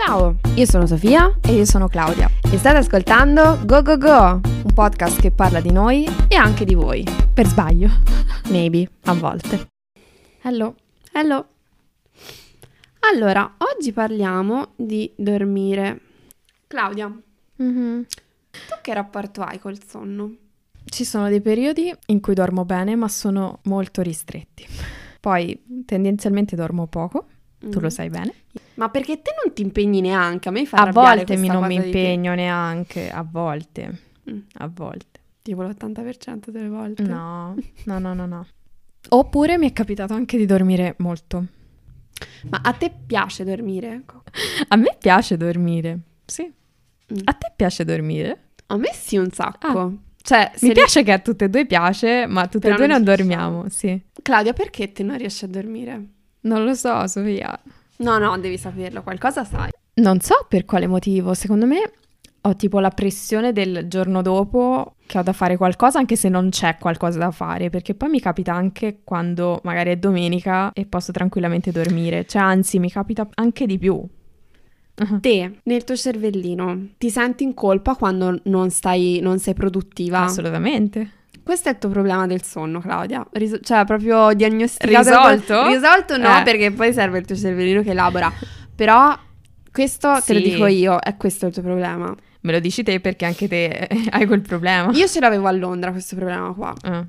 Ciao, io sono Sofia e io sono Claudia e state ascoltando Go Go Go, un podcast che parla di noi e anche di voi. Per sbaglio. Maybe, a volte. Hello. Hello. Allora, oggi parliamo di dormire. Claudia, mm-hmm. tu che rapporto hai col sonno? Ci sono dei periodi in cui dormo bene, ma sono molto ristretti. Poi tendenzialmente dormo poco, mm. tu lo mm. sai bene. Ma perché te non ti impegni neanche? A me fa A volte mi non mi impegno neanche, a volte. Mm. A volte. Tipo l'80% delle volte? No, no, no, no, no. Oppure mi è capitato anche di dormire molto. Ma a te piace dormire? A me piace dormire, sì. Mm. A te piace dormire? A me sì, un sacco. Ah. Cioè, mi piace ri- che a tutte e due piace, ma tutte e due non, non dormiamo, sì. Claudia, perché te non riesci a dormire? Non lo so, Sofia. No, no, devi saperlo, qualcosa sai. Non so per quale motivo, secondo me ho tipo la pressione del giorno dopo che ho da fare qualcosa anche se non c'è qualcosa da fare, perché poi mi capita anche quando magari è domenica e posso tranquillamente dormire, cioè anzi mi capita anche di più. Uh-huh. Te, nel tuo cervellino, ti senti in colpa quando non, stai, non sei produttiva? Assolutamente. Questo è il tuo problema del sonno, Claudia. Ris- cioè, proprio diagnosticato. Risolto? Risolto no, eh. perché poi serve il tuo cervellino che elabora. Però questo sì. te lo dico io, è questo il tuo problema. Me lo dici te perché anche te hai quel problema. Io ce l'avevo a Londra questo problema qua. Uh.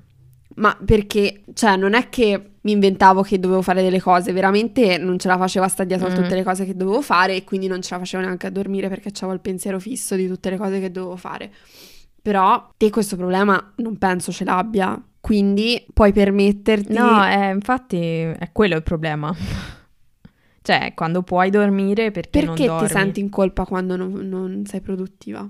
Ma perché, cioè, non è che mi inventavo che dovevo fare delle cose, veramente non ce la facevo a stare dietro mm. tutte le cose che dovevo fare e quindi non ce la facevo neanche a dormire perché avevo il pensiero fisso di tutte le cose che dovevo fare. Però te questo problema non penso ce l'abbia, quindi puoi permetterti... No, eh, infatti è quello il problema. cioè, quando puoi dormire perché, perché non dormi. ti senti in colpa quando non, non sei produttiva?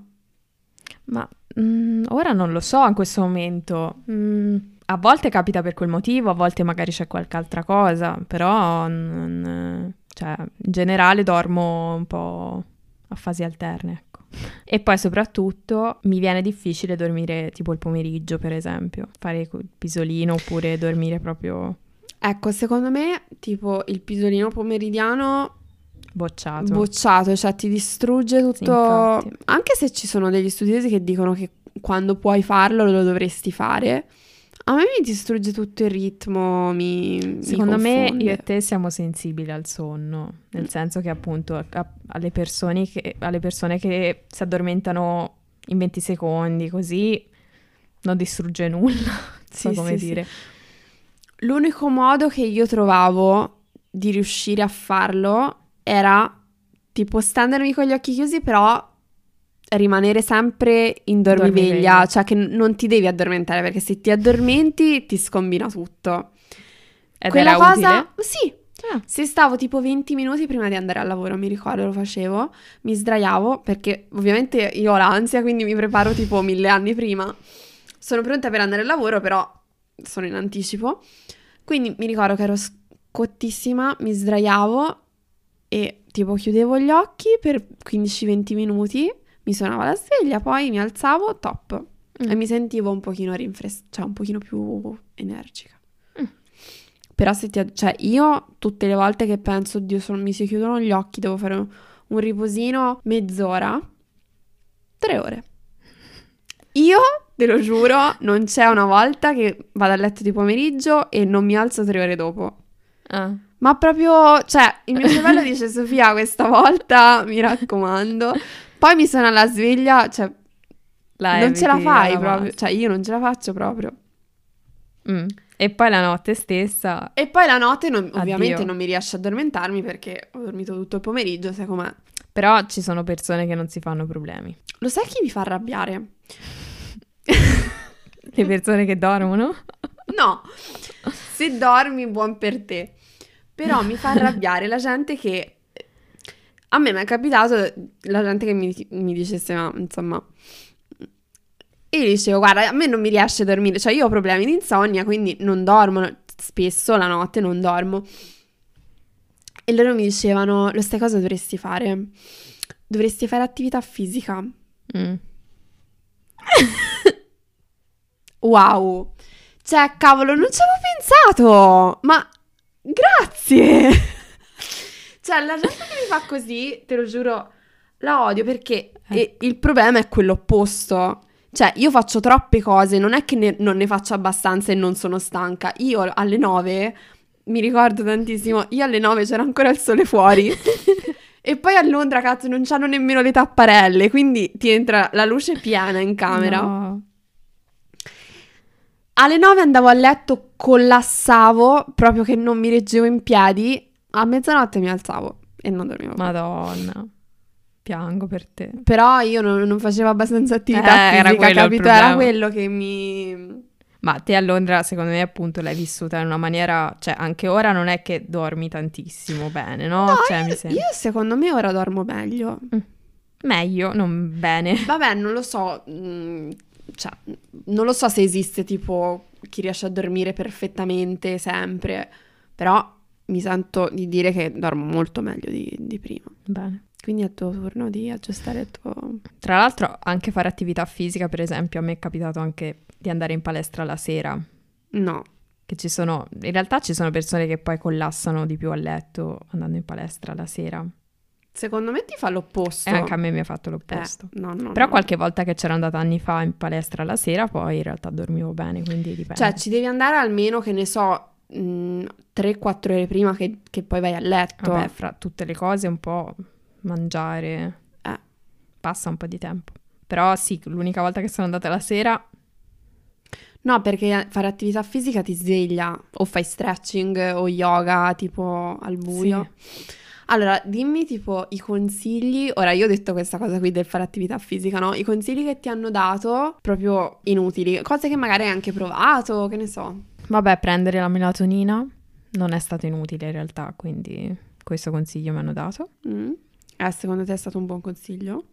Ma mh, mm, ora non lo so in questo momento. Mm, a volte capita per quel motivo, a volte magari c'è qualche altra cosa, però non, cioè, in generale dormo un po' a fasi alterne. Ecco. E poi soprattutto mi viene difficile dormire tipo il pomeriggio, per esempio, fare il pisolino oppure dormire proprio... Ecco, secondo me tipo il pisolino pomeridiano bocciato. Bocciato, cioè ti distrugge tutto. Sì, Anche se ci sono degli studiosi che dicono che quando puoi farlo lo dovresti fare. A me mi distrugge tutto il ritmo, mi Secondo mi me io e te siamo sensibili al sonno, nel mm. senso che appunto a, alle, persone che, alle persone che si addormentano in 20 secondi così non distrugge nulla, sì, so come sì, dire. Sì. L'unico modo che io trovavo di riuscire a farlo era tipo stendermi con gli occhi chiusi, però rimanere sempre in dormiveglia, cioè che non ti devi addormentare perché se ti addormenti ti scombina tutto. Ed Quella cosa, utile? sì. Ah. Se stavo tipo 20 minuti prima di andare al lavoro, mi ricordo, lo facevo, mi sdraiavo perché ovviamente io ho l'ansia, quindi mi preparo tipo mille anni prima. Sono pronta per andare al lavoro, però sono in anticipo. Quindi mi ricordo che ero scottissima, mi sdraiavo e tipo chiudevo gli occhi per 15-20 minuti mi suonava la sveglia, poi mi alzavo, top. Mm. E mi sentivo un pochino rinfrescata, cioè un pochino più energica. Mm. Però se ti... Cioè io tutte le volte che penso, Dio, sono, mi si chiudono gli occhi, devo fare un, un riposino, mezz'ora, tre ore. Io, te lo giuro, non c'è una volta che vado a letto di pomeriggio e non mi alzo tre ore dopo. Ah. Ma proprio, cioè, il mio cervello dice Sofia, questa volta mi raccomando, poi mi suona la sveglia, cioè, la non ce la fai la proprio. Cioè, io non ce la faccio proprio. Mm. E poi la notte stessa. E poi la notte, non, ovviamente, non mi riesce a addormentarmi perché ho dormito tutto il pomeriggio, sai com'è. Però ci sono persone che non si fanno problemi. Lo sai chi mi fa arrabbiare? Le persone che dormono? No, se dormi, buon per te. Però mi fa arrabbiare la gente che a me mi è capitato la gente che mi, mi dicesse, ma insomma... E io dicevo, guarda, a me non mi riesce a dormire, cioè io ho problemi di insonnia, quindi non dormo, spesso la notte non dormo. E loro mi dicevano, lo sai cosa dovresti fare? Dovresti fare attività fisica. Mm. wow! Cioè, cavolo, non ci avevo pensato! Ma grazie! Cioè, la gente che mi fa così, te lo giuro, la odio perché Eh. il problema è quello opposto. Cioè, io faccio troppe cose, non è che ne- non ne faccio abbastanza e non sono stanca. Io alle 9, mi ricordo tantissimo, io alle 9 c'era ancora il sole fuori. e poi a Londra, cazzo, non c'hanno nemmeno le tapparelle, quindi ti entra la luce piena in camera. No. Alle 9 andavo a letto, collassavo, proprio che non mi reggevo in piedi. A mezzanotte mi alzavo e non dormivo. più. Madonna. Piango per te. Però io non, non facevo abbastanza attività Eh, era fisica, quello il capito? Era quello che mi... Ma te a Londra, secondo me, appunto, l'hai vissuta in una maniera... Cioè, anche ora non è che dormi tantissimo bene, no? No, cioè, io, sembra... io secondo me ora dormo meglio. Meglio, non bene. Vabbè, non lo so, mm, cioè, non lo so se esiste tipo chi riesce a dormire perfettamente sempre, però mi sento di dire che dormo molto meglio di, di prima. Bene. Quindi è il tuo turno di aggiustare il tuo... Tra l'altro, anche fare attività fisica, per esempio, a me è capitato anche di andare in palestra la sera. No, Che ci sono... In realtà ci sono persone che poi collassano di più a letto andando in palestra la sera. secondo me ti fa l'opposto. E anche a me mi ha fatto l'opposto. Eh, no, no, Però no. qualche volta che c'ero andata anni fa in palestra la sera, poi in realtà dormivo bene, quindi dipende. Cioè, ci devi andare almeno, che ne so, 3-4 ore prima che, che poi vai a letto. Vabbè, fra tutte le cose un po' mangiare, Eh. passa un po' di tempo. Però sì, l'unica volta che sono andata la sera, No, perché fare attività fisica ti sveglia. O fai stretching o yoga, tipo al buio. Allora, dimmi tipo i consigli. Ora, io ho detto questa cosa qui del fare attività fisica, no? I consigli che ti hanno dato proprio inutili. Cose che magari hai anche provato, che ne so. Vabbè, prendere la melatonina non è stato inutile in realtà, quindi questo consiglio mi hanno dato. Mm. Eh, secondo te è stato un buon consiglio?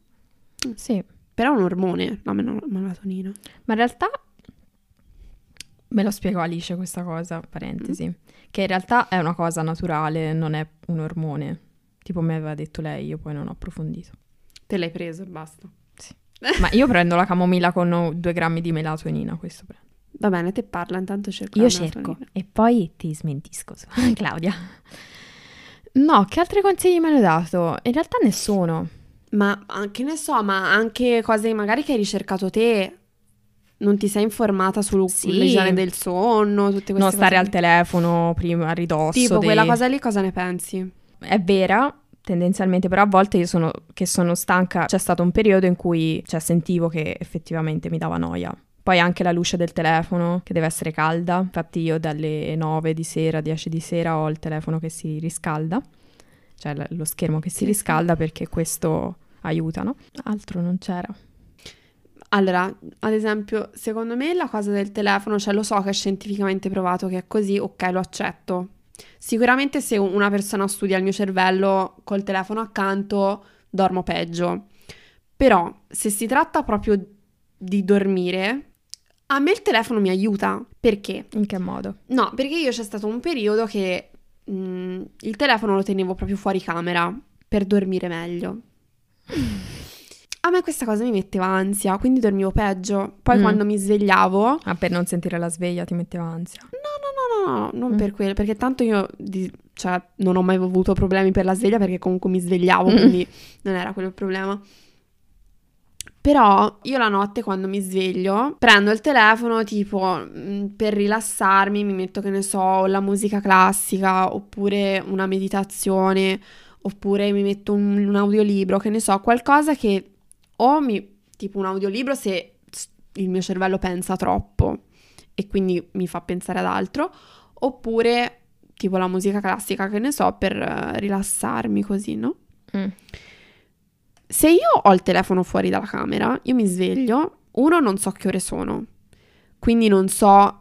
Sì, Però è un ormone, la mel- melatonina. ma in realtà me lo spiegò Alice questa cosa, parentesi, che in realtà è una cosa naturale, non è un ormone. Tipo mi aveva detto lei, io poi non ho approfondito. Te l'hai preso e basta. Ma io prendo la camomilla con due grammi di melatonina, questo prendo. Va bene, te parla, intanto cerco Io cerco e poi ti smentisco, su- Claudia. No, che altri consigli mi hanno dato? In realtà nessuno. Ma ah, che ne so, ma anche cose magari che hai ricercato te. Non ti sei informata sulle Sì. igiene del sonno, tutte queste Non stare cose al telefono prima a ridosso. Tipo, dei- quella cosa lì cosa ne pensi? È vera, tendenzialmente, però a volte io sono che sono stanca. C'è stato un periodo in cui cioè, sentivo che effettivamente mi dava noia. Poi anche la luce del telefono che deve essere calda. Infatti io dalle 9 di sera, 10 di sera ho il telefono che si riscalda. Cioè lo schermo che si riscalda perché questo aiuta, no? Altro non c'era. Allora, ad esempio, secondo me la cosa del telefono, cioè lo so che è scientificamente provato che è così, ok, lo accetto. Sicuramente se una persona studia il mio cervello col telefono accanto, dormo peggio. Però se si tratta proprio di dormire, a me il telefono mi aiuta. Perché? In che modo? No, perché io c'è stato un periodo che mm, il telefono lo tenevo proprio fuori camera per dormire meglio. A me questa cosa mi metteva ansia, quindi dormivo peggio. Poi Mm. quando mi svegliavo... Ah, per non sentire la sveglia ti metteva ansia. No, no, no, no, non Mm. per quello, perché tanto io di- cioè, non ho mai avuto problemi per la sveglia perché comunque mi svegliavo, Mm. quindi non era quello il problema. Però io la notte quando mi sveglio prendo il telefono tipo mm, per rilassarmi, mi metto che ne so la musica classica oppure una meditazione oppure mi metto un, un audiolibro, che ne so, qualcosa che o mi tipo un audiolibro se il mio cervello pensa troppo e quindi mi fa pensare ad altro, oppure tipo la musica classica, che ne so, per eh, rilassarmi così, no? Mm. Se io ho il telefono fuori dalla camera, io mi sveglio, uno non so che ore sono, quindi non so,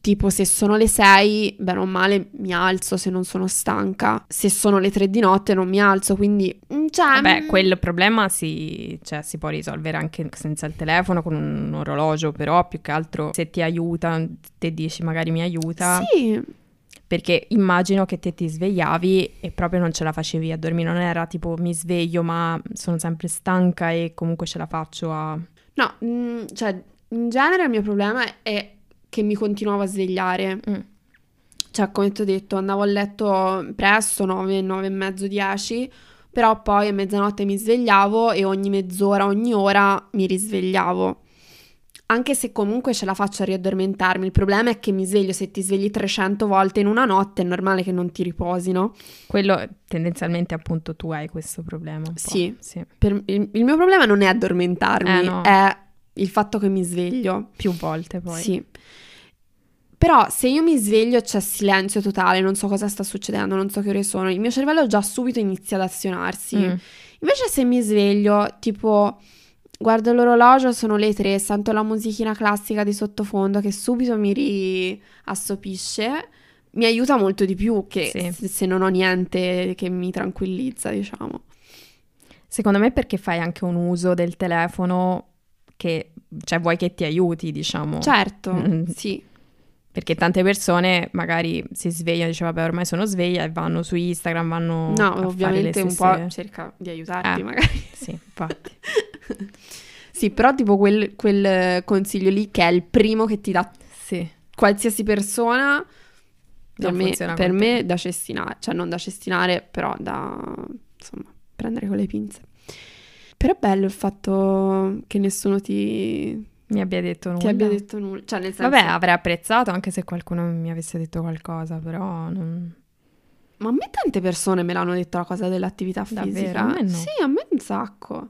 tipo se sono le 6, bene o male mi alzo se non sono stanca, se sono le 3 di notte non mi alzo, quindi... mm, Cioè, Vabbè, mm, quel problema si, cioè, si può risolvere anche senza il telefono, con un orologio, però più che altro se ti aiuta, te dici magari mi aiuta, Sì, perché immagino che te ti svegliavi e proprio non ce la facevi a dormire, non era tipo mi sveglio ma sono sempre stanca e comunque ce la faccio a... no, mm, cioè in genere il mio problema è che mi continuavo a svegliare. Mm. cioè come ti ho detto, andavo a letto presto, 9, 9 e mezzo, 10, però poi a mezzanotte mi svegliavo e ogni mezz'ora, ogni ora mi risvegliavo. Anche se comunque ce la faccio a riaddormentarmi, il problema è che mi sveglio, se ti svegli 300 volte in una notte è normale che non ti riposi, no? Quello tendenzialmente appunto tu hai questo problema. Sì. sì. Per- il, il mio problema non è addormentarmi, Eh, no. è il fatto che mi sveglio. Più volte poi. Sì. Però se io mi sveglio c'è silenzio totale, non so cosa sta succedendo, non so che ore sono, il mio cervello già subito inizia ad azionarsi. Mm. Invece se mi sveglio, tipo, guardo l'orologio, sono le tre, sento la musichina classica di sottofondo che subito mi riassopisce, mi aiuta molto di più che Sì. se, se non ho niente che mi tranquillizza, diciamo. Secondo me perché fai anche un uso del telefono che, cioè vuoi che ti aiuti, diciamo. Certo, Mm. sì. Perché tante persone magari si svegliano e dicono, vabbè, ormai sono sveglia e vanno su Instagram, vanno a No, fare ovviamente le un stesse... po' cerca di aiutarti Eh. magari. Sì, infatti. Sì, però tipo quel, quel consiglio lì che è il primo che ti dà Sì. qualsiasi persona, per, me, per me da cestinare, cioè non da cestinare, però da, insomma, prendere con le pinze. Però è bello il fatto che nessuno ti, Mi abbia detto nulla. ti abbia detto nulla. Cioè, nel senso, Vabbè, avrei apprezzato anche se qualcuno mi avesse detto qualcosa, però non... ma a me tante persone me l'hanno detto la cosa dell'attività Davvero? fisica. A me no. Sì, a me un sacco.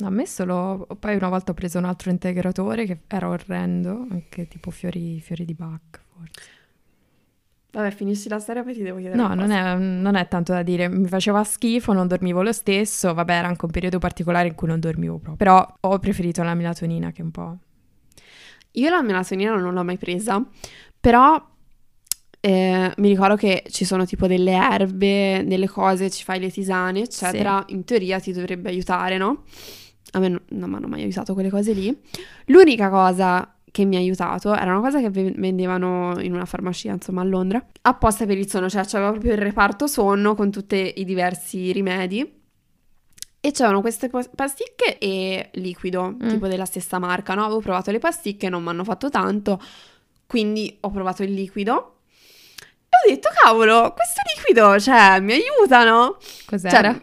A me solo... Poi una volta ho preso un altro integratore che era orrendo, anche tipo fiori, fiori di Bach, forse. Vabbè, finisci la storia poi ti devo chiedere No, non è, non è tanto da dire, mi faceva schifo, non dormivo lo stesso, vabbè era anche un periodo particolare in cui non dormivo proprio, però ho preferito la melatonina che un po'... Io la melatonina non l'ho mai presa, però eh, mi ricordo che ci sono tipo delle erbe, delle cose, ci fai le tisane, eccetera. In teoria ti dovrebbe aiutare, no? A me no- non mi hanno mai aiutato quelle cose lì. L'unica cosa che mi ha aiutato era una cosa che ve- vendevano in una farmacia, insomma, a Londra, apposta per il sonno, cioè c'aveva proprio il reparto sonno con tutti i diversi rimedi. E c'erano queste pas- pasticche e liquido, Mm. tipo della stessa marca, no? Avevo provato le pasticche, non mi hanno fatto tanto, quindi ho provato il liquido. E ho detto, cavolo, questo liquido, cioè, mi aiutano. Cos'era? Cioè,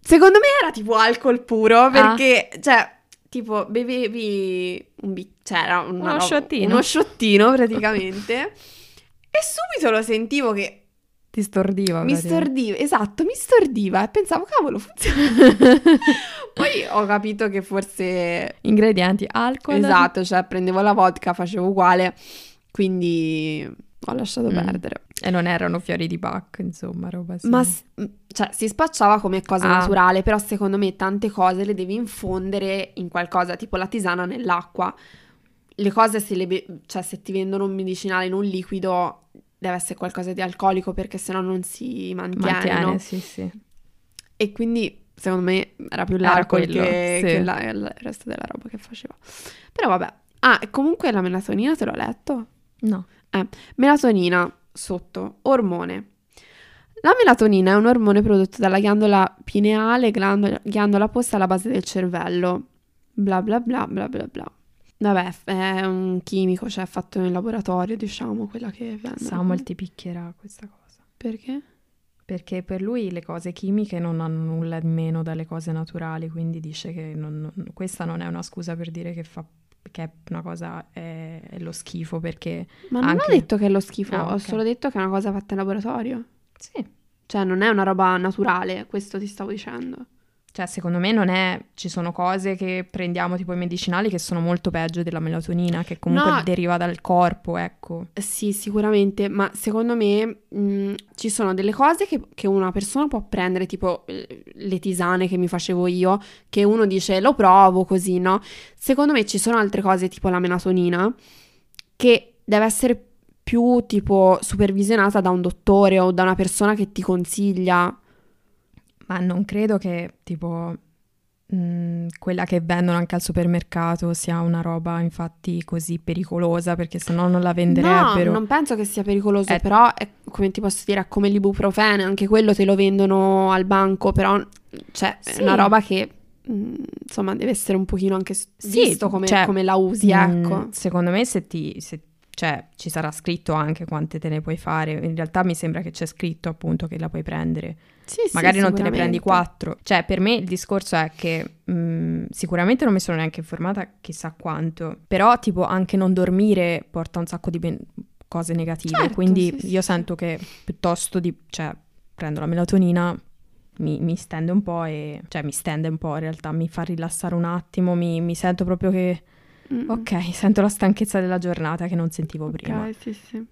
secondo me era tipo alcol puro, perché, cioè, tipo, bevevi un bicchiere, c'era una Uno roba- sciottino. uno sciottino praticamente, e subito lo sentivo che Ti stordiva. mi stordiva, esatto, mi stordiva e pensavo, cavolo, funziona. Poi ho capito che forse, Ingredienti, alcol. esatto, cioè prendevo la vodka, facevo uguale, quindi ho lasciato Mm. perdere. E non erano fiori di Bach, insomma, roba sì. Ma s- cioè, si spacciava come cosa Ah. naturale, però secondo me tante cose le devi infondere in qualcosa, tipo la tisana nell'acqua. Le cose se, le be- cioè, se ti vendono un medicinale in un liquido deve essere qualcosa di alcolico perché sennò non si mantiene, Mantiene, no? sì, sì. E quindi secondo me era più quello, che, sì. che la- il resto della roba che faceva. Però vabbè. Ah, comunque la melatonina te l'ho letto? No. Melatonina sotto, ormone. La melatonina è un ormone prodotto dalla ghiandola pineale, glandola, ghiandola posta alla base del cervello. Bla bla bla bla bla bla. Vabbè, è un chimico, cioè fatto in laboratorio, diciamo, quella che vende. Samuel ti picchierà questa cosa. Perché? Perché per lui le cose chimiche non hanno nulla di meno dalle cose naturali, quindi dice che non- non- questa non è una scusa per dire che, fa, che è una cosa è, è lo schifo, perché Ma non Anche- ho detto che è lo schifo, Ah, ho solo detto che è una cosa fatta in laboratorio. sì, Cioè, non è una roba naturale, questo ti stavo dicendo. Cioè secondo me non è, ci sono cose che prendiamo tipo i medicinali che sono molto peggio della melatonina, che comunque No. deriva dal corpo, ecco. Sì, sicuramente, ma secondo me mh, ci sono delle cose che, che una persona può prendere, tipo eh, le tisane che mi facevo io, che uno dice lo provo così, no? Secondo me ci sono altre cose, tipo la melatonina, che deve essere più tipo supervisionata da un dottore o da una persona che ti consiglia. Ma non credo che tipo mh, quella che vendono anche al supermercato sia una roba infatti così pericolosa perché sennò non la venderebbero. No, non penso che sia pericoloso, Eh. però è come ti posso dire, è come l'ibuprofene, anche quello te lo vendono al banco, però cioè, Sì. è una roba che mm, insomma deve essere un pochino anche s- Sì, visto come, cioè, come la usi, Mm, ecco. secondo me se ti, se cioè ci sarà scritto anche quante te ne puoi fare. In realtà mi sembra che c'è scritto appunto che la puoi prendere. Sì, sì, Magari non te ne prendi quattro. Cioè, per me il discorso è che mh, sicuramente non mi sono neanche informata chissà quanto. Però, tipo, anche non dormire porta un sacco di ben- cose negative. Certo, quindi sì, io sì, sento che piuttosto di, cioè, prendo la melatonina. Mi, mi stende un po' e cioè mi stende un po' in realtà, mi fa rilassare un attimo, mi, mi sento proprio che Mm. ok, sento la stanchezza della giornata che non sentivo prima. Ok, sì, sì.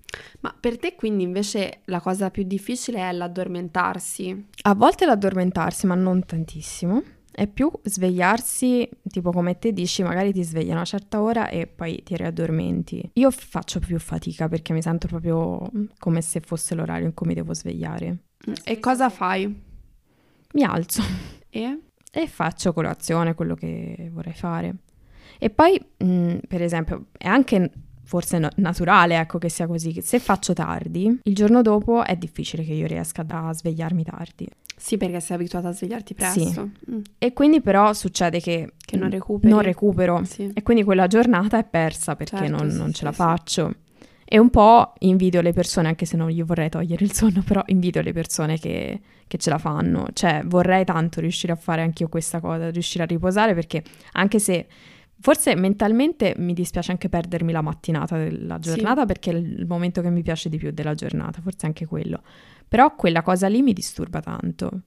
Ma per te quindi invece la cosa più difficile è l'addormentarsi? A volte l'addormentarsi, ma non tantissimo. È più svegliarsi, tipo come te dici, magari ti svegli a una certa ora e poi ti riaddormenti. Io faccio più fatica perché mi sento proprio come se fosse l'orario in cui mi devo svegliare. E cosa fai? Mi alzo E? e faccio colazione, quello che vorrei fare. E poi, mh, per esempio, è anche forse no- naturale, ecco, che sia così. Se faccio tardi, il giorno dopo è difficile che io riesca a svegliarmi tardi. Sì, perché sei abituata a svegliarti presto. Mm. E quindi però succede che, Che non recuperi. non recupero. Sì. E quindi quella giornata è persa perché Certo, non, sì, non sì, ce la sì. faccio. E un po' invidio le persone, anche se non gli vorrei togliere il sonno, però invidio le persone che, che ce la fanno. Cioè, vorrei tanto riuscire a fare anch'io questa cosa, riuscire a riposare, perché anche se forse mentalmente mi dispiace anche perdermi la mattinata della Sì. giornata, perché è il momento che mi piace di più della giornata, forse anche quello. Però quella cosa lì mi disturba tanto.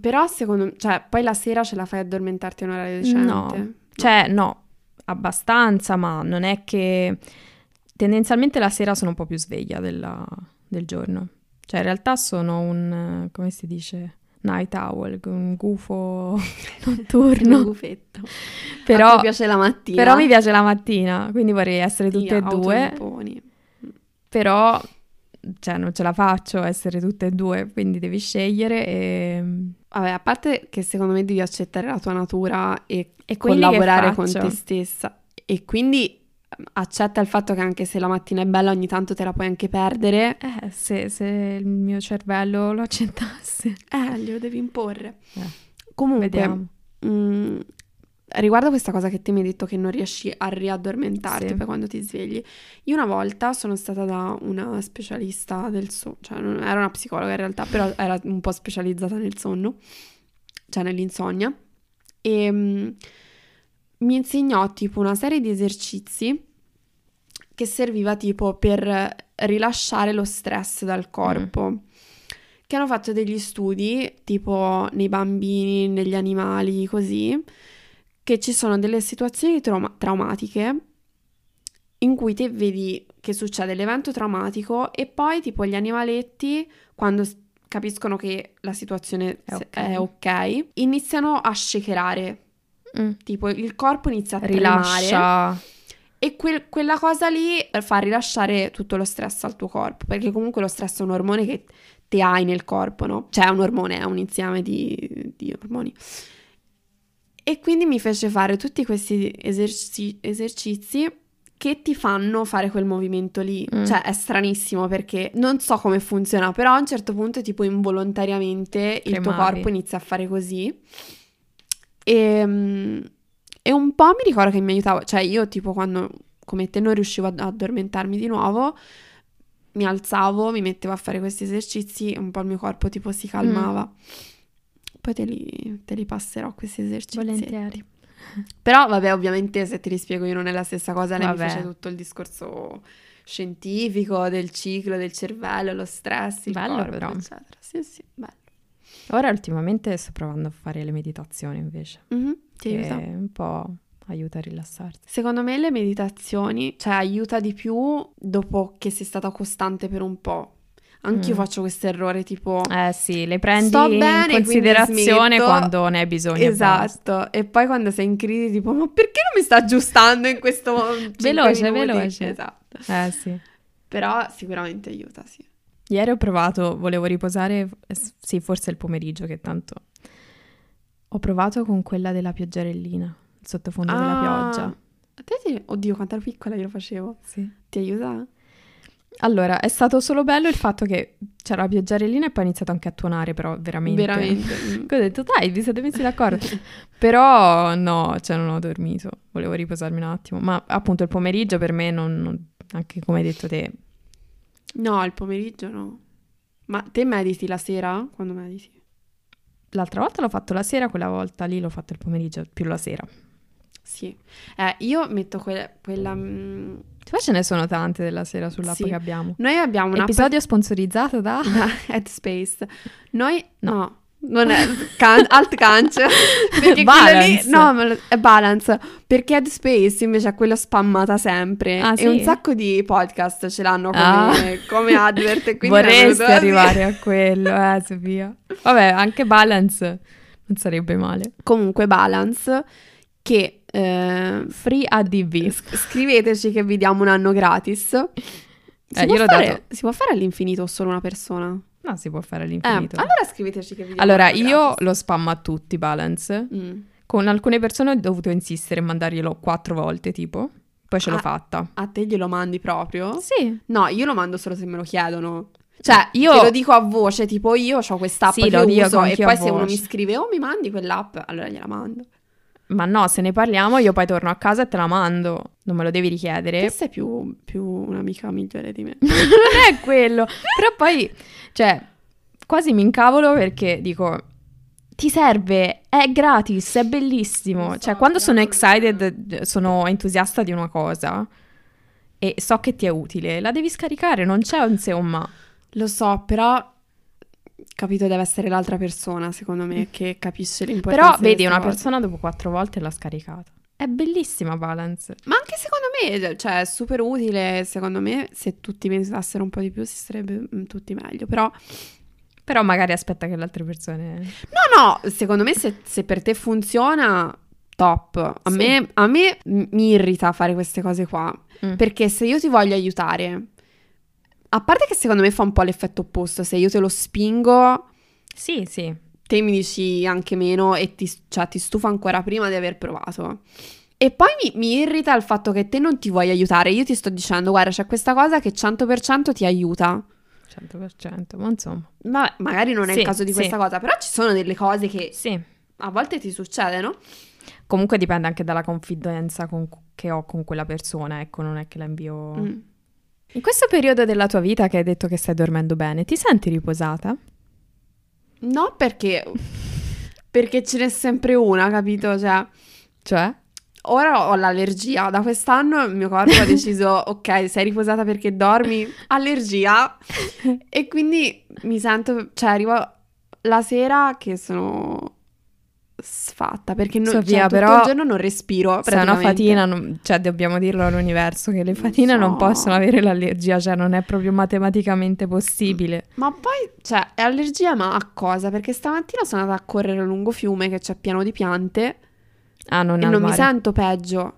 Però secondo me, cioè, poi la sera ce la fai addormentarti a un orario decente? No. Cioè, no, abbastanza, ma non è che... Tendenzialmente la sera sono un po' più sveglia della- del giorno. Cioè, in realtà sono un... come si dice? Night owl, un gufo Un notturno. gufetto. però, te piace la mattina? però mi piace la mattina, quindi vorrei essere tutte e due. Però, cioè, non ce la faccio essere tutte e due, quindi devi scegliere e... Vabbè, a parte che secondo me devi accettare la tua natura e, E collaborare con te stessa. E quindi accetta il fatto che anche se la mattina è bella, ogni tanto te la puoi anche perdere. Eh, se, se il mio cervello lo accettasse. Eh, glielo devi imporre. Eh, Comunque, Vediamo. mm, riguardo questa cosa che te mi hai detto che non riesci a riaddormentarti Sì. per quando ti svegli, io una volta sono stata da una specialista del sonno, cioè non era una psicologa in realtà, però era un po' specializzata nel sonno, cioè nell'insonnia, e mm, mi insegnò tipo una serie di esercizi che serviva tipo per rilasciare lo stress dal corpo. Che hanno fatto degli studi, tipo nei bambini, negli animali, così, che ci sono delle situazioni trauma- traumatiche in cui te vedi che succede l'evento traumatico e poi tipo gli animaletti, quando capiscono che la situazione È ok. è ok, iniziano a shakerare. Mm. Tipo il corpo inizia a tremare Rilascia. e quel- quella cosa lì fa rilasciare tutto lo stress al tuo corpo, perché comunque lo stress è un ormone che te hai nel corpo, no? Cioè è un ormone, è un insieme di, di ormoni. E quindi mi fece fare tutti questi eserci- esercizi che ti fanno fare quel movimento lì. Mm. Cioè è stranissimo perché non so come funziona, però a un certo punto tipo involontariamente il tuo Tremavi. corpo inizia a fare così. E, mm, e un po' mi ricordo che mi aiutava, cioè io tipo quando come te non riuscivo ad addormentarmi di nuovo, mi alzavo, mi mettevo a fare questi esercizi, un po' il mio corpo tipo si calmava. Poi te li, te li passerò questi esercizi. Volentieri. Però vabbè, ovviamente se te li spiego io non è la stessa cosa, lei Vabbè. mi fece tutto il discorso scientifico del ciclo del cervello, lo stress, il Bello, corpo, però. eccetera. Sì, sì, bello. Ora ultimamente sto provando a fare le meditazioni invece, Mhm, ti aiuta. un po' aiuta a rilassarsi. Secondo me le meditazioni, cioè aiuta di più dopo che sei stata costante per un po'. Anch'io Mm. faccio questo errore tipo Eh sì, le prendi Sto in bene, quindi considerazione quando ne hai bisogno. e. Esatto, e poi quando sei in crisi tipo ma perché non mi sta aggiustando in questo cinque Veloce, minuti?" veloce. Esatto. Eh sì. Però sicuramente aiuta, sì. Ieri ho provato, volevo riposare, sì, forse il pomeriggio che tanto... Ho provato con quella della pioggerellina, il sottofondo della Ah, pioggia. A te ti... Oddio, quanto ero piccola io lo facevo. Sì. Ti aiuta? Allora, è stato solo bello il fatto che c'era la pioggerellina e poi ha iniziato anche a tuonare, però veramente. Veramente. mm. Ho detto, dai, vi siete messi d'accordo. però no, cioè non ho dormito, volevo riposarmi un attimo. Ma appunto il pomeriggio per me non, non- anche come hai detto te, No, il pomeriggio no. Ma te mediti la sera? Quando mediti? l'altra volta l'ho fatto la sera, quella volta lì l'ho fatto il pomeriggio, più la sera. Sì. Eh, io metto que- quella... mm, Poi ce ne sono tante della sera sull'app Sì. che abbiamo. Noi abbiamo un Episodio sponsorizzato da... Headspace. Noi... No. Non è can- alt canc perché quello Balance. lì no ma lo- è balance perché Headspace invece è quella spammata sempre Ah, e sì? un sacco di podcast ce l'hanno come, Ah. come advert e quindi Vorresti arrivare a quello, eh, Sofia. Vabbè, anche Balance non sarebbe male. comunque balance che eh, Free ADV. s- scriveteci che vi diamo un anno gratis si, Eh, può fare, dato. si può fare all'infinito o solo una persona? No, si può fare Eh, all'infinito. allora scriveteci che vi Allora, io gratis. lo spammo a tutti, Balance. Mm. Con alcune persone ho dovuto insistere e mandarglielo quattro volte, tipo. Poi ce l'ho Ah. fatta. A te glielo mandi proprio? Sì. No, io lo mando solo se me lo chiedono. Cioè, Io- te lo dico a voce, tipo io ho quest'app Sì, che lo uso e poi a se uno voce. mi scrive "Oh, mi mandi quell'app", allora gliela mando. Ma no, se ne parliamo, io poi torno a casa e te la mando. Non me lo devi richiedere. Te sei più, più un'amica migliore di me. non è quello. Però poi, cioè, quasi mi incavolo perché dico, ti serve, è gratis, è bellissimo. So, cioè, quando sono excited, sono entusiasta di una cosa e so che ti è utile, la devi scaricare, non c'è un se o ma. Lo so, però capito deve essere l'altra persona, secondo me, che capisce l'importanza Però di vedi, una cose. persona dopo quattro volte l'ha scaricata. È bellissima Balance. Ma anche secondo me, cioè, è super utile, secondo me, se tutti pensassero un po' di più si starebbe mm, tutti meglio, però Però magari aspetta che le altre persone... No, no, secondo me se, se per te funziona, top. A, Sì. me, a me mi irrita fare queste cose qua. Mm. Perché se io ti voglio aiutare, a parte che secondo me fa un po' l'effetto opposto, se io te lo spingo, Sì, sì. te mi dici anche meno e ti, cioè, ti stufa ancora prima di aver provato. E poi mi, mi irrita il fatto che te non ti vuoi aiutare. Io ti sto dicendo, guarda, c'è questa cosa che 100% ti aiuta. 100%, ma insomma. Ma magari non è Sì, il caso di sì. questa cosa, però ci sono delle cose che Sì. a volte ti succedono. Comunque dipende anche dalla confidenza con- che ho con quella persona, ecco, non è che la invio... Mm. In questo periodo della tua vita che hai detto che stai dormendo bene, ti senti riposata? No, perché perché ce n'è sempre una, capito? Cioè, Cioè? ora ho l'allergia. Da quest'anno il mio corpo ha deciso, ok, sei riposata perché dormi, allergia. E quindi mi sento, cioè, arrivo la sera che sono sfatta perché non, Sofia, cioè, tutto però il giorno non respiro. Una praticamente. fatina, non- cioè dobbiamo dirlo all'universo che le Non fatine non so. possono avere l'allergia, cioè non è proprio matematicamente possibile. Ma poi, cioè, è allergia ma a cosa? Perché stamattina sono andata a correre lungo fiume che c'è pieno di piante Ah, non e non mi sento peggio.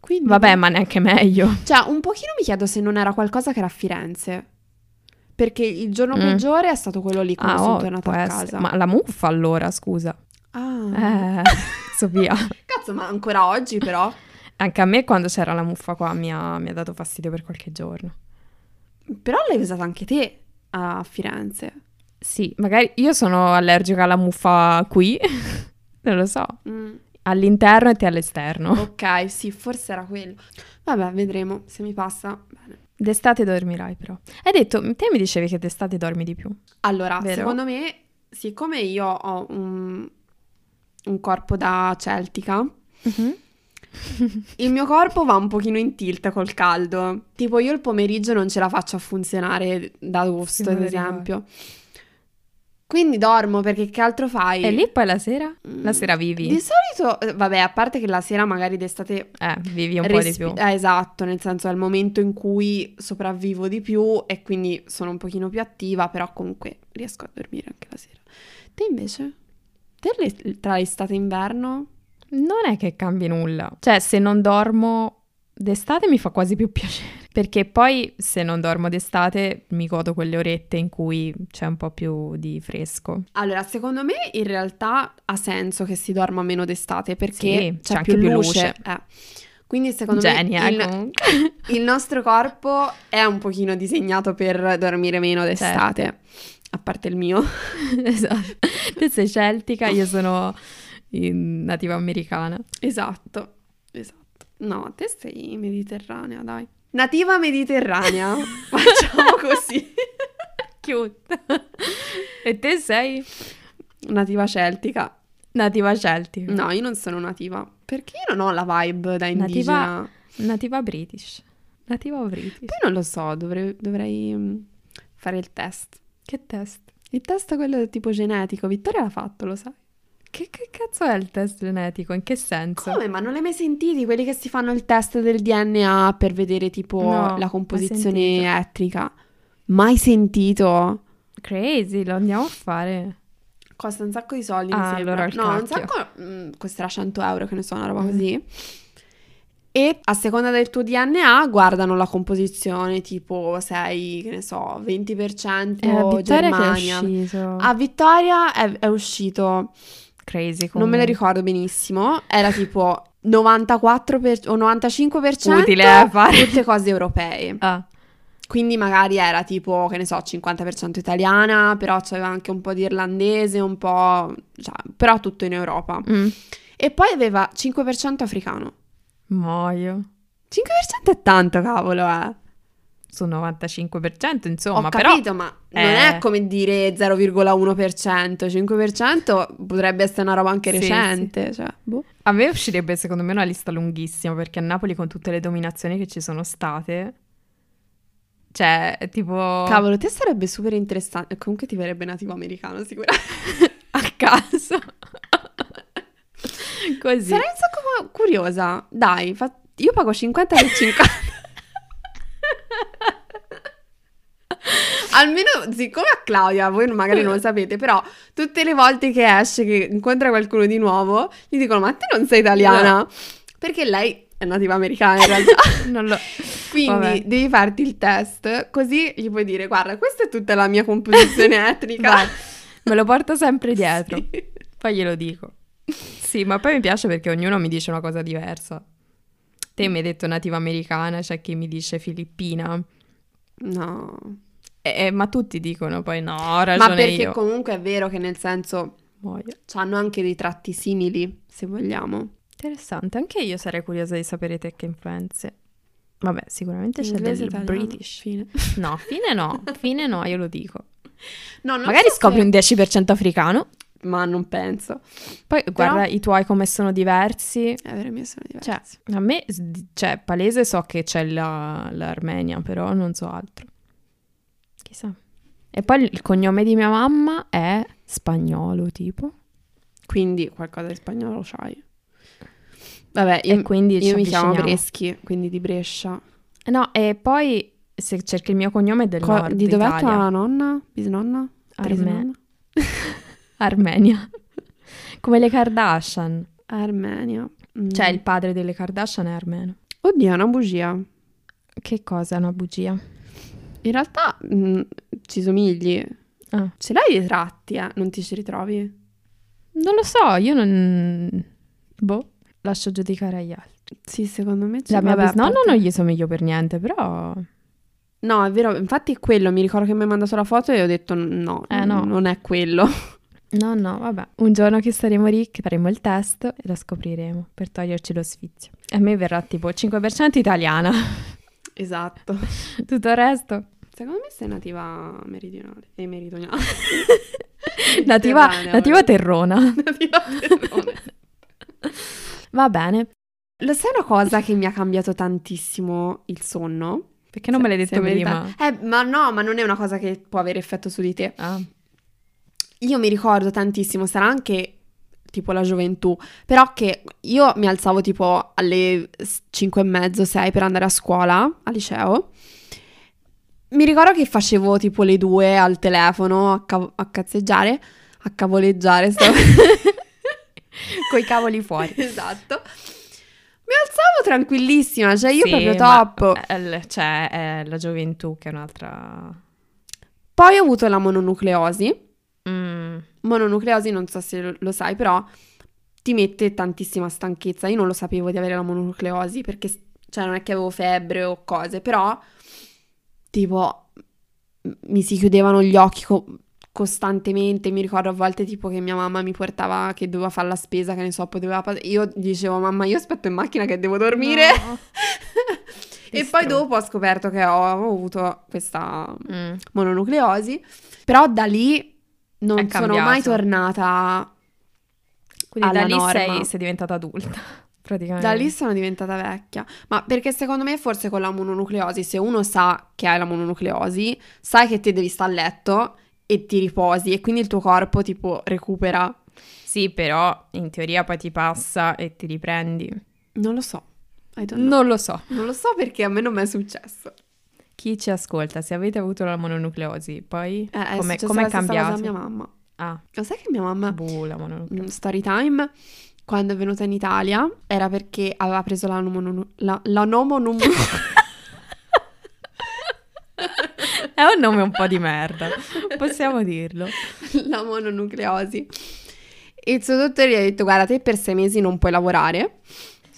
Quindi, Vabbè, ma neanche meglio. Cioè, un pochino mi chiedo se non era qualcosa che era a Firenze. Perché il giorno Mm. peggiore è stato quello lì quando Ah, sono oh, tornata a essere. casa. Ma la muffa allora, scusa. Ah. Eh, Sofia. Cazzo, ma ancora oggi però? Anche a me quando c'era la muffa qua mi ha, mi ha dato fastidio per qualche giorno. Però l'hai usata anche te a Firenze. Sì, magari io sono allergica alla muffa qui, non lo so, Mm, all'interno e te all'esterno. Ok, sì, forse era quello. Vabbè, vedremo se mi passa. Bene. D'estate dormirai però. Hai detto, te mi dicevi che d'estate dormi di più. Allora, Vero? secondo me, siccome io ho un, un corpo da celtica, il mio corpo va un pochino in tilt col caldo. Tipo, io il pomeriggio non ce la faccio a funzionare da agosto, Sì, ad esempio. Quindi dormo perché che altro fai? E lì poi la sera? Mm, La sera vivi? Di solito, eh, vabbè, a parte che la sera magari d'estate Eh, vivi un po' di respi- più. eh, esatto, nel senso è il momento in cui sopravvivo di più e quindi sono un pochino più attiva, però comunque riesco a dormire anche la sera. Te invece? Le- tra l'estate e inverno? Non è che cambi nulla. Cioè, se non dormo d'estate mi fa quasi più piacere. Perché poi se non dormo d'estate mi godo quelle orette in cui c'è un po' più di fresco. Allora, secondo me in realtà ha senso che si dorma meno d'estate perché Sì, c'è, c'è più, anche più luce. luce. Eh. Quindi secondo Genia, me il-. Il nostro corpo è un pochino disegnato per dormire meno d'estate. Certo. A parte il mio. esatto. Te sei celtica, io sono nativa americana. Esatto, esatto. No, te sei mediterranea, dai. Nativa mediterranea. Facciamo così. Cute. e te sei Nativa celtica. nativa celtica. No, io non sono nativa. Perché io non ho la vibe da indigena. Nativa- Nativa british. Nativa british. Poi non lo so, dovrei, dovrei, mm, fare il test. Che test? Il test è quello tipo genetico. Vittoria l'ha fatto, lo sai. Che, che cazzo è il test genetico? In che senso? Come? Ma non l'hai mai sentiti? Quelli che si fanno il test del DNA per vedere tipo No, la composizione sentito. etnica? Mai sentito? Crazy, lo andiamo a fare. Costa un sacco di soldi, Ah, mi sembra. allora no, un sacco mm, costerà 100 euro, che ne so, una roba Mm. così. E a seconda del tuo DNA guardano la composizione, tipo sei, che ne so, 20% È a Vittoria che è Germania. uscito. A Vittoria è, è uscito, Crazy non me lo comunque. ricordo benissimo, era tipo 94 per- o 95% Utile a fare. tutte cose europee. Ah, Quindi magari era tipo, che ne so, 50% italiana, però c'aveva anche un po' di irlandese, un po'... cioè, però tutto in Europa. mm. E poi aveva 5% africano. Muoio. 5% è tanto, cavolo, eh. Su 95%, insomma, Ho però... capito, ma non eh. è come dire 0,1%. 5% potrebbe essere una roba anche Sì, recente. Cioè, boh. A me uscirebbe secondo me una lista lunghissima perché a Napoli con tutte le dominazioni che ci sono state, cioè è tipo Cavolo, te sarebbe super interessante. Comunque ti verrebbe nativo americano, sicuramente. a caso. Così. Sarei curiosa. Dai, fa- io pago 50 per 50. Almeno, siccome a Claudia, voi magari non lo sapete, però tutte le volte che esce, che incontra qualcuno di nuovo, gli dicono: Ma te non sei italiana? Perché lei è nativa americana in realtà. Lo... Quindi Vabbè. devi farti il test, così gli puoi dire: Guarda, questa è tutta la mia composizione etnica. Vai, me lo porto sempre dietro. Sì. Poi glielo dico. Sì, ma poi mi piace perché ognuno mi dice una cosa diversa. Te mi hai detto nativa americana, c'è chi mi dice filippina. No. Eh, ma tutti dicono poi no, ho ragione Ma perché io. comunque è vero che nel senso hanno anche dei tratti simili, se vogliamo. Interessante, anche io sarei curiosa di sapere te che influenze. Vabbè, sicuramente c'è del italiano, British. fine. No, fine no, fine no, io lo dico. No, Magari so scopri se- un 10% africano, Ma non penso. poi guarda i tuoi come sono diversi. È vero, i miei sono diversi. Cioè, a me, cioè, palese so che c'è la- l'Armenia, però non so altro. Chissà. E poi il cognome di mia mamma è spagnolo, tipo. Quindi qualcosa di spagnolo c'hai. Vabbè, io, io mi chiamo. Breschi, quindi di Brescia. No, e poi se cerchi il mio cognome è del Co- nord di dov'è Italia. tua nonna? Bisnonna? Arme- Tresnonna? Armenia. Come le Kardashian. Armenia. Mm. Cioè, il padre delle Kardashian è armeno. Oddio, è una bugia. Che cosa è una bugia? In realtà mm, ci somigli. Ah. Ce l'hai dei tratti, eh? Non ti ci ritrovi? Non lo so, io non... Boh, lascio giudicare agli altri. Sì, secondo me c'è. La mia Vabbè, bisnonna parte- non gli somiglio per niente, però... No, è vero, infatti è quello, mi ricordo che mi hai mandato la foto e ho detto no, Eh, no. non è quello. No, no, vabbè. Un giorno che saremo ricchi faremo il test e lo scopriremo per toglierci lo sfizio. E a me verrà tipo 5% italiana. Esatto. Tutto il resto Secondo me sei nativa meridionale e meridionale. nativa, nativa terrona. nativa terrone. Va bene. Lo sai una cosa che mi ha cambiato tantissimo il sonno? Perché non me l'hai Se- detto se prima? Eh, ma no, ma non è una cosa che può avere effetto su di te. Ah. Io mi ricordo tantissimo, sarà anche tipo la gioventù, però che io mi alzavo tipo alle 5 e mezzo, 6 per andare a scuola, al liceo. Mi ricordo che facevo tipo le due al telefono a, cav- a cazzeggiare, a cavoleggiare, stavo... Coi cavoli fuori. esatto. Mi alzavo tranquillissima, cioè io Sì, proprio top. eh, l- cioè, è la gioventù che è un'altra... Poi ho avuto la mononucleosi. Mm. Mononucleosi, non so se lo- lo sai, però ti mette tantissima stanchezza. Io non lo sapevo di avere la mononucleosi perché cioè non è che avevo febbre o cose, però tipo mi si chiudevano gli occhi co- costantemente, mi ricordo a volte tipo che mia mamma mi portava che doveva fare la spesa, che ne so, poteva io dicevo mamma io aspetto in macchina che devo dormire No. e poi dopo ho scoperto che ho avuto questa Mm. mononucleosi, però da lì non sono mai tornata Quindi da lì sei, sei diventata adulta, praticamente. Da lì sono diventata vecchia. Ma perché secondo me forse con la mononucleosi, se uno sa che hai la mononucleosi, sai che ti devi stare a letto e ti riposi e quindi il tuo corpo tipo recupera. Sì, però in teoria poi ti passa e ti riprendi. Non lo so. Non lo so. Non lo so perché a me non mi è successo. Chi ci ascolta, se avete avuto la mononucleosi, poi Eh, è come la stessa cosa cambiato? mia mamma. Ah, Lo sai che mia mamma, buh, la mononucleosi. mm, story time, quando è venuta in Italia, era perché aveva preso la, nomonu- la, la nomonum- È un nome un po' di merda, possiamo dirlo. la mononucleosi. Il suo dottore gli ha detto, guarda, te per sei mesi non puoi lavorare.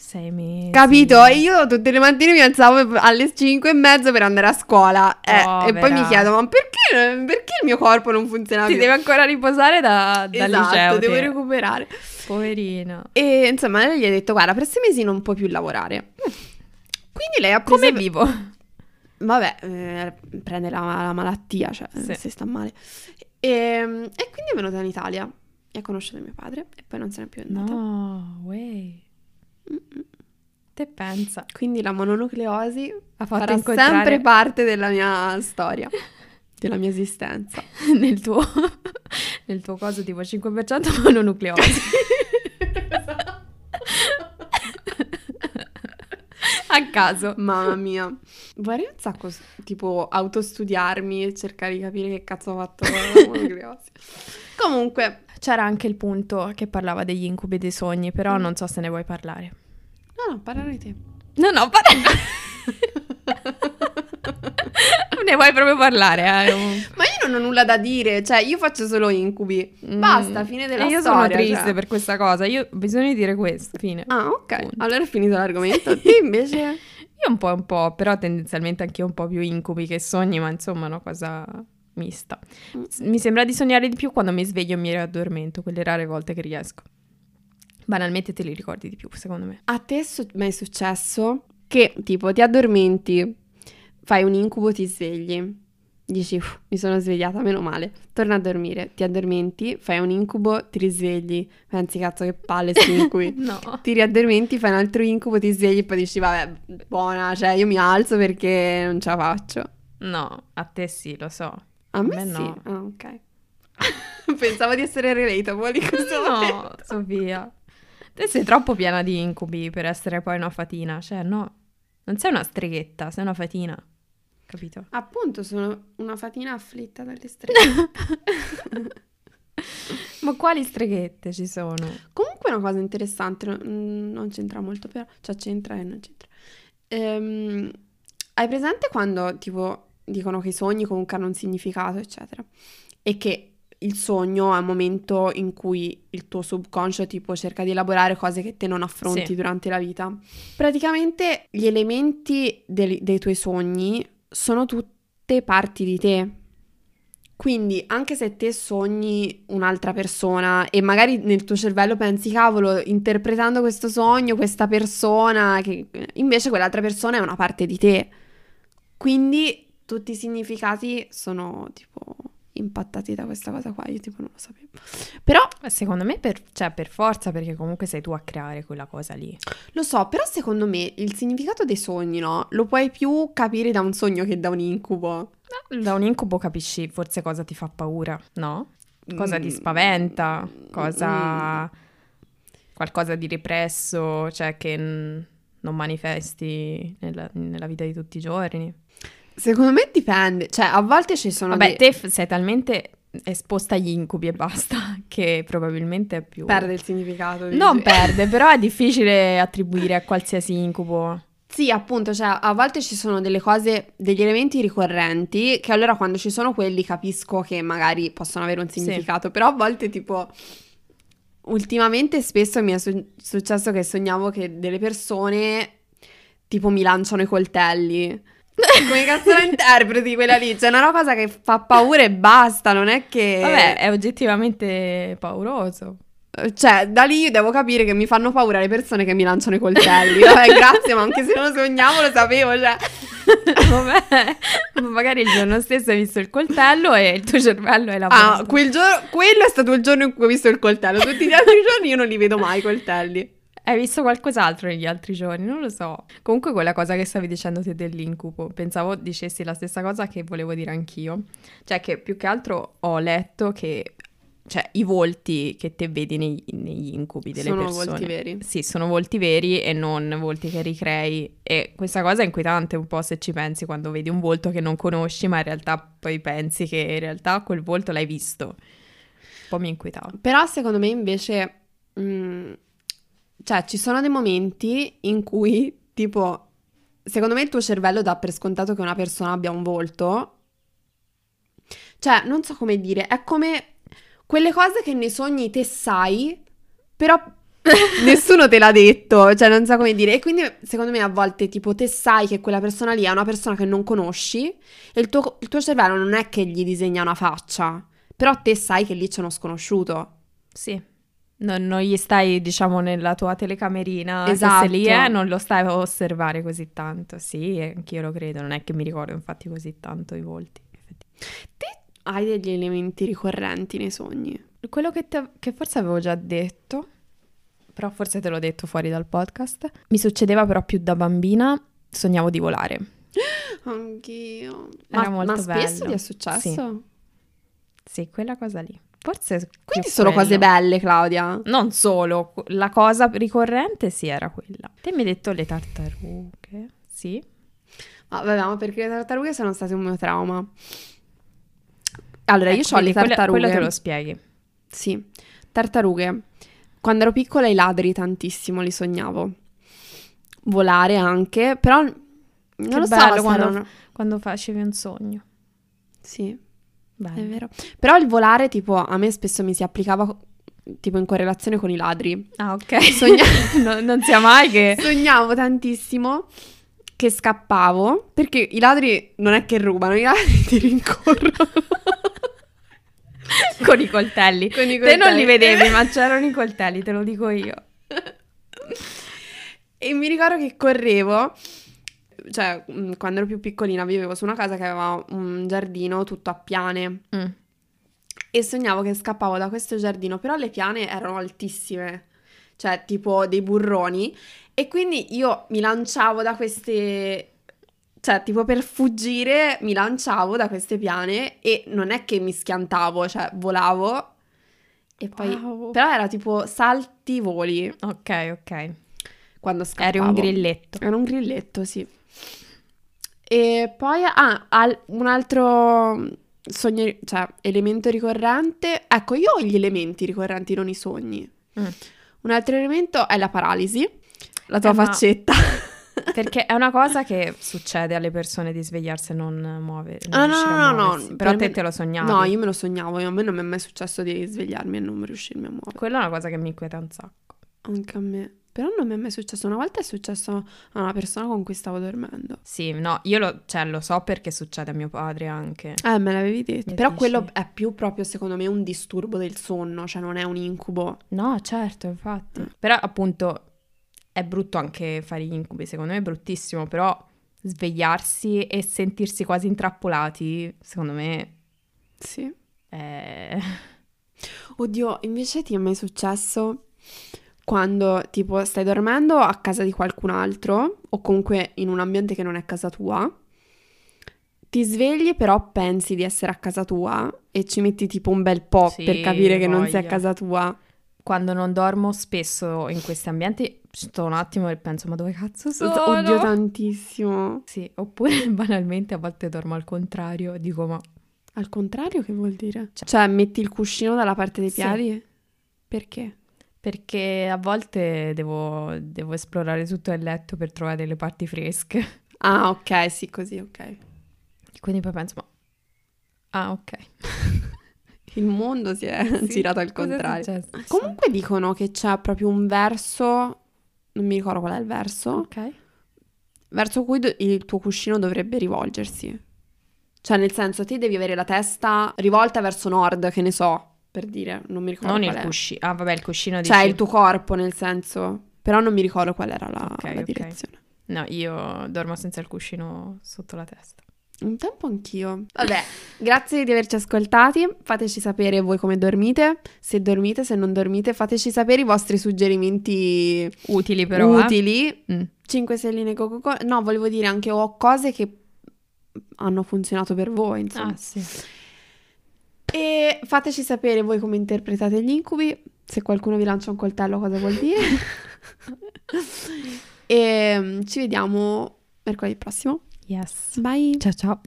Sei mesi. Capito? E io tutte le mattine mi alzavo alle 5 e mezzo per andare a scuola. Eh, e poi mi chiedo, ma perché, perché il mio corpo non funziona Ti più? deve ancora riposare da, dal esatto, liceo. devo te. recuperare. Poverina. E insomma, lei gli ha detto, guarda, per sei mesi non puoi più lavorare. Quindi lei ha preso... Come vivo? Vabbè, eh, prende la, la malattia, cioè Sì. se sta male. E, e quindi è venuta in Italia e ha conosciuto mio padre e poi non se n'è più andata. No, way. Te pensa. Quindi la mononucleosi Ha fatto incontrare sempre parte della mia storia, della mia esistenza. nel tuo, nel tuo coso tipo 5% mononucleosi. A caso. Mamma mia, vorrei un sacco tipo autostudiarmi e cercare di capire che cazzo ho fatto con la mononucleosi. Comunque, C'era anche il punto che parlava degli incubi e dei sogni, però Mm. non so se ne vuoi parlare. no, no, parlare di te. No, no, parla. ne vuoi proprio parlare, eh? Ma io non ho nulla da dire, cioè io faccio solo incubi. Mm. Basta, fine della E io storia. sono triste cioè. per questa cosa. Io di dire questo, fine. Ah, ok. Punto. Allora è finito l'argomento. Te invece... Io un po' un po', però tendenzialmente anche io un po' più incubi che sogni, ma insomma una cosa mista. Mm. Mi sembra di sognare di più quando mi sveglio e mi riaddormento, quelle rare volte che riesco. Banalmente te li ricordi di più, secondo me. A te su- mai è successo che tipo ti addormenti, fai un incubo, ti svegli, dici "Uff, mi sono svegliata, meno male, torna a dormire, ti addormenti, fai un incubo, ti risvegli, pensi cazzo che palle sti incubi. No. Ti riaddormenti, fai un altro incubo, ti svegli e poi dici vabbè, buona, cioè io mi alzo perché non ce la faccio. No, a te sì, lo so. A me, A me sì. no. Ah, ok. Pensavo di essere relatable in questo No, momento. Sofia. Te sei troppo piena di incubi per essere poi una fatina. Cioè, no. Non sei una streghetta, sei una fatina. Capito? Appunto, sono una fatina afflitta dalle streghe. Ma quali streghette ci sono? Comunque una cosa interessante, no- mm, non c'entra molto però, cioè c'entra e non c'entra. Ehm, hai presente quando tipo dicono che i sogni comunque hanno un significato, eccetera, e che il sogno è un momento in cui il tuo subconscio tipo cerca di elaborare cose che te non affronti Sì. durante la vita? Praticamente gli elementi del- dei tuoi sogni sono tutte parti di te. Quindi, anche se te sogni un'altra persona e magari nel tuo cervello pensi, cavolo, interpretando questo sogno, questa persona, che invece quell'altra persona è una parte di te. Quindi tutti i significati sono tipo impattati da questa cosa qua, io tipo non lo sapevo. Però Eh, Secondo me, per, cioè, per forza, perché comunque sei tu a creare quella cosa lì. lo so, però secondo me il significato dei sogni, no? Lo puoi più capire da un sogno che da un incubo. Da un incubo capisci forse cosa ti fa paura, no? Cosa ti Mm. spaventa, cosa... Mm. qualcosa di represso, cioè che n- non manifesti nella, nella vita di tutti i giorni. Secondo me dipende, cioè a volte ci sono Vabbè, dei... te sei talmente esposta agli incubi e basta, che probabilmente è più... perde il significato. dici. Non perde, però è difficile attribuire a qualsiasi incubo. Sì, appunto, cioè a volte ci sono delle cose, degli elementi ricorrenti che allora quando ci sono quelli capisco che magari possono avere un Sì. significato, però a volte tipo ultimamente spesso mi è su- successo che sognavo che delle persone tipo mi lanciano i coltelli. Come cazzo la interpreti quella lì? C'è una cosa che fa paura e basta, non è che... Vabbè, è oggettivamente pauroso. Cioè, da lì devo capire che mi fanno paura le persone che mi lanciano i coltelli. Vabbè, grazie, ma anche se non sognavo lo sapevo, cioè... Vabbè, magari il giorno stesso hai visto il coltello e il tuo cervello è lavorato. Ah, quel giorno, quello è stato il giorno in cui ho visto il coltello. Tutti gli altri giorni io non li vedo mai i coltelli. Hai visto qualcos'altro negli altri giorni? Non lo so. Comunque quella cosa che stavi dicendo te dell'incubo, pensavo dicessi la stessa cosa che volevo dire anch'io. Cioè che più che altro ho letto che cioè i volti che te vedi nei- negli incubi delle Sono persone. volti veri. Sì, sono volti veri e non volti che ricrei. E questa cosa è inquietante un po' se ci pensi quando vedi un volto che non conosci, ma in realtà poi pensi che in realtà quel volto l'hai visto. Un po' mi inquietava. Però secondo me invece, mm, cioè ci sono dei momenti in cui tipo, secondo me il tuo cervello dà per scontato che una persona abbia un volto. Cioè, non so come dire, è come quelle cose che nei sogni te sai, però nessuno te l'ha detto, cioè non so come dire. E quindi secondo me a volte tipo te sai che quella persona lì è una persona che non conosci e il tuo, il tuo cervello non è che gli disegna una faccia, però te sai che lì c'è uno sconosciuto. Sì. Non, non gli stai, diciamo, nella tua telecamerina, Esatto. se lì è, non lo stai a osservare così tanto. Sì, anch'io lo credo, non è che mi ricordo infatti così tanto i volti. Te hai degli elementi ricorrenti nei sogni? Quello che, te- che forse avevo già detto, però forse te l'ho detto fuori dal podcast, mi succedeva però più da bambina, sognavo di volare. Anch'io. Era ma, molto ma spesso bello. ti è successo? Sì. Sì, quella cosa lì. Forse Quindi sono quello. cose belle, Claudia. Non solo, la cosa ricorrente sì era quella. Te mi hai detto le tartarughe, sì? Ma vabbè, ma perché le tartarughe sono state un mio trauma. Allora, io Ecco, ho le quindi quello- tartarughe. Quello te lo spieghi. Sì, tartarughe. Quando ero piccola i ladri tantissimo li sognavo. Volare anche, però non Che lo so bello se quando- erano- Quando facevi un sogno. Sì, è Bello. vero. Però il volare, tipo, a me spesso mi si applicava tipo in correlazione con i ladri. Ah, ok. Sogna- No- non sia mai che... Sognavo tantissimo che scappavo, perché i ladri non è che rubano, i ladri ti rincorrono. con i coltelli. Con i Te non li coltelli. vedevi, ma c'erano i coltelli, te lo dico io. E mi ricordo che correvo, cioè mh, quando ero più piccolina vivevo su una casa che aveva un giardino tutto a piane Mm. e sognavo che scappavo da questo giardino, però le piane erano altissime, cioè tipo dei burroni e quindi io mi lanciavo da queste, cioè tipo per fuggire mi lanciavo da queste piane e non è che mi schiantavo, cioè volavo e poi... Wow. Però era tipo salti voli Ok, ok. quando scappavo. Eri un grilletto. Era un grilletto, sì. E poi, ah, al- un altro sogno, cioè, elemento ricorrente. Ecco, io ho gli elementi ricorrenti, non i sogni. Mm. Un altro elemento è la paralisi, la tua Eh, ma- faccetta. Perché è una cosa che succede alle persone di svegliarsi e non muovere. non Ah, no, no, no, no. Però per te me- te lo sognavi. No, io me lo sognavo, a me non mi è mai successo di svegliarmi e non riuscirmi a muovere. Quella è una cosa che mi inquieta un sacco. Anche a me. Però non mi è mai successo. Una volta è successo a una persona con cui stavo dormendo. Sì, no, io lo, cioè, lo so perché succede a mio padre anche. Eh, me l'avevi detto. Mi Però dici? quello è più proprio, secondo me, un disturbo del sonno, cioè non è un incubo. No, certo, infatti. Però appunto è brutto anche fare gli incubi, secondo me è bruttissimo, però svegliarsi e sentirsi quasi intrappolati, secondo me Sì. è... Oddio, invece ti è mai successo quando tipo stai dormendo a casa di qualcun altro o comunque in un ambiente che non è casa tua? Ti svegli però pensi di essere a casa tua e ci metti tipo un bel po' Sì, per capire che non sei a casa tua. Quando non dormo spesso in questi ambienti sto un attimo e penso ma dove cazzo sono? Oddio, tantissimo. Sì, oppure banalmente a volte dormo al contrario, dico ma Al contrario, che vuol dire? Cioè, metti il cuscino dalla parte dei Sì. piedi? Perché? Perché a volte devo, devo esplorare tutto il letto per trovare delle parti fresche. Ah, ok, sì, così, ok. Quindi poi penso ma... Ah, ok. Il mondo si è Sì, girato al contrario. successo? Comunque dicono che c'è proprio un verso, non mi ricordo qual è il verso, Ok. verso cui do- il tuo cuscino dovrebbe rivolgersi. Cioè, nel senso, te devi avere la testa rivolta verso nord, che ne so, per dire, non mi ricordo Non qual il cuscino. Ah, vabbè, il cuscino di Cioè, il tuo corpo, nel senso. Però non mi ricordo qual era la, Ok, la ok. direzione. No, io dormo senza il cuscino sotto la testa. Un tempo anch'io. Vabbè, grazie di averci ascoltati. Fateci sapere voi come dormite. Se dormite, se non dormite, fateci sapere i vostri suggerimenti Utili però. eh. utili. Mm. 5 stelline Coca-Cola. No, volevo dire anche ho cose che hanno funzionato per voi, insomma. Ah, sì. E fateci sapere voi come interpretate gli incubi. Se qualcuno vi lancia un coltello, cosa vuol dire? e mm, ci vediamo mercoledì prossimo. Yes. Bye. Ciao ciao.